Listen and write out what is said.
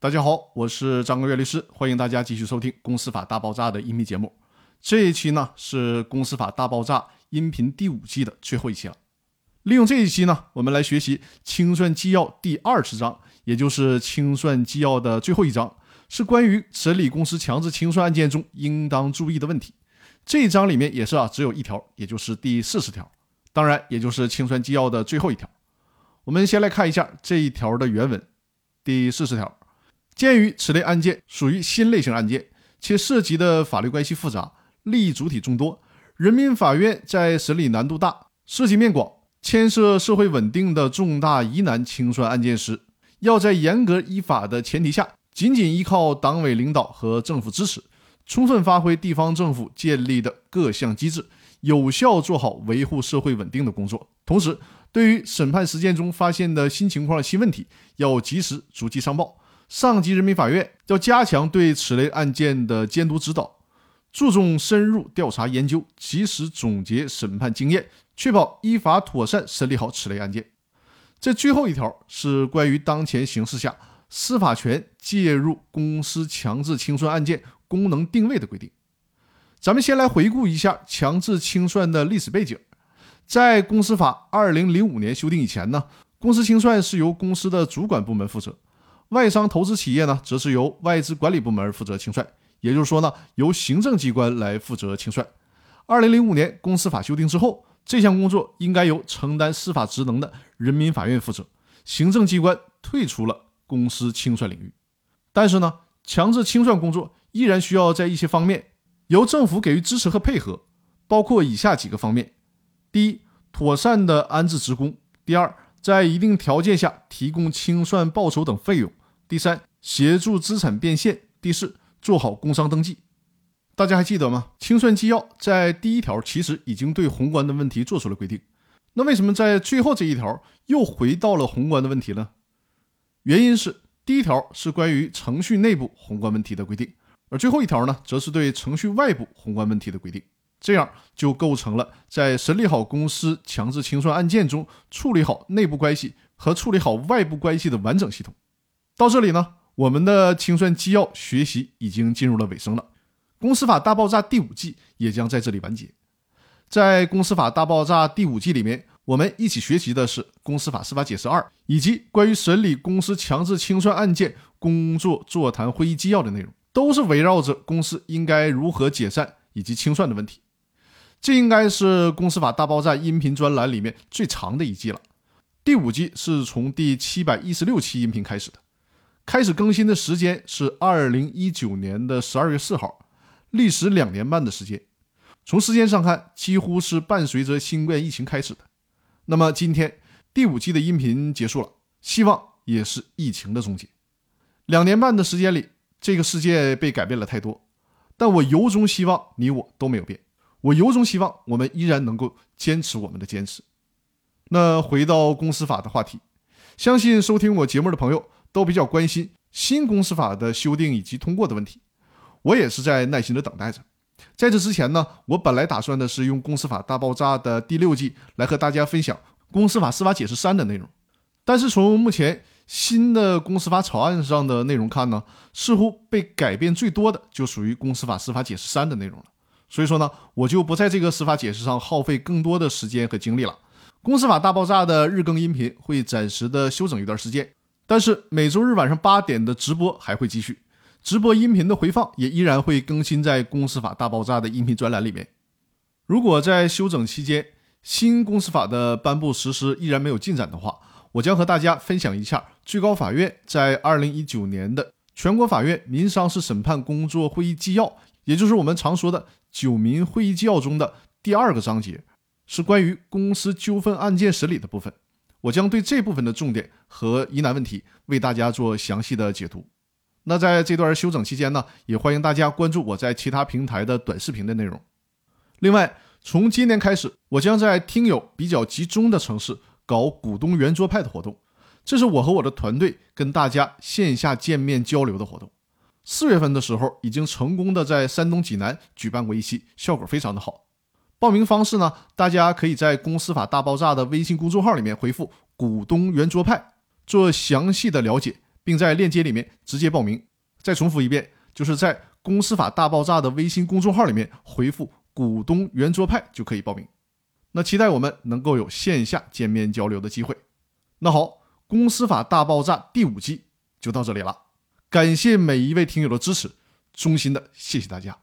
大家好，我是张根月律师，欢迎大家继续收听《公司法大爆炸》的音频节目。这一期呢是《公司法大爆炸》音频第五季的最后一期了。利用这一期呢，我们来学习清算纪要第二十章，也就是清算纪要的最后一章，是关于审理公司强制清算案件中应当注意的问题。这一章里面也是啊，只有一条，也就是第四十条，当然也就是清算纪要的最后一条。我们先来看一下这一条的原文。第四十条，鉴于此类案件属于新类型案件，且涉及的法律关系复杂，利益主体众多，人民法院在审理难度大、涉及面广。牵涉社会稳定的重大疑难清算案件时，要在严格依法的前提下，仅仅依靠党委领导和政府支持，充分发挥地方政府建立的各项机制，有效做好维护社会稳定的工作。同时，对于审判实践中发现的新情况、新问题，要及时逐级上报。上级人民法院要加强对此类案件的监督指导，注重深入调查研究，及时总结审判经验。确保依法妥善审理好此类案件。这最后一条是关于当前形势下司法权介入公司强制清算案件功能定位的规定。咱们先来回顾一下强制清算的历史背景。在公司法二零零五年修订以前呢，公司清算是由公司的主管部门负责，外商投资企业呢，则是由外资管理部门负责清算。也就是说呢，由行政机关来负责清算。二零零五年公司法修订之后。这项工作应该由承担司法职能的人民法院负责，行政机关退出了公司清算领域。但是呢，强制清算工作依然需要在一些方面由政府给予支持和配合，包括以下几个方面：第一，妥善的安置职工；第二，在一定条件下提供清算报酬等费用；第三，协助资产变现；第四，做好工商登记。大家还记得吗？清算纪要在第一条其实已经对宏观的问题做出了规定，那为什么在最后这一条又回到了宏观的问题呢？原因是第一条是关于程序内部宏观问题的规定，而最后一条呢，则是对程序外部宏观问题的规定，这样就构成了在审理好公司强制清算案件中处理好内部关系和处理好外部关系的完整系统。到这里呢，我们的清算纪要学习已经进入了尾声了。公司法大爆炸第五季也将在这里完结。在公司法大爆炸第五季里面，我们一起学习的是公司法司法解释二，以及关于审理公司强制清算案件工作座谈会议纪要的内容，都是围绕着公司应该如何解散以及清算的问题。这应该是公司法大爆炸音频专栏里面最长的一季了。第五季是从第七百一十六期音频开始的，开始更新的时间是二零一九年的十二月四号。历时两年半的时间，从时间上看，几乎是伴随着新冠疫情开始的。那么今天第五季的音频结束了，希望也是疫情的终结。两年半的时间里，这个世界被改变了太多，但我由衷希望你我都没有变。我由衷希望我们依然能够坚持我们的坚持。那回到公司法的话题，相信收听我节目的朋友都比较关心新公司法的修订以及通过的问题。我也是在耐心的等待着。在这之前呢，我本来打算的是用《公司法大爆炸》的第六季来和大家分享《公司法司法解释三》的内容，但是从目前新的公司法草案上的内容看呢，似乎被改变最多的就属于《公司法司法解释三》的内容了。所以说呢，我就不在这个司法解释上耗费更多的时间和精力了。《公司法大爆炸》的日更音频会暂时的休整一段时间，但是每周日晚上八点的直播还会继续。直播音频的回放也依然会更新在《公司法大爆炸》的音频专栏里面。如果在休整期间，新公司法的颁布实施依然没有进展的话，我将和大家分享一下最高法院在2019年的全国法院民商事审判工作会议纪要，也就是我们常说的“九民会议纪要”中的第二个章节，是关于公司纠纷案件审理的部分。我将对这部分的重点和疑难问题为大家做详细的解读。那在这段休整期间呢，也欢迎大家关注我在其他平台的短视频的内容。另外，从今年开始，我将在听友比较集中的城市搞股东圆桌派的活动，这是我和我的团队跟大家线下见面交流的活动。四月份的时候，已经成功的在山东济南举办过一期，效果非常的好。报名方式呢，大家可以在《公司法大爆炸》的微信公众号里面回复“股东圆桌派”做详细的了解。并在链接里面直接报名。再重复一遍，就是在《公司法大爆炸》的微信公众号里面回复“股东圆桌派”就可以报名。那期待我们能够有线下见面交流的机会。那好，《公司法大爆炸》第五季就到这里了，感谢每一位听友的支持，衷心的谢谢大家。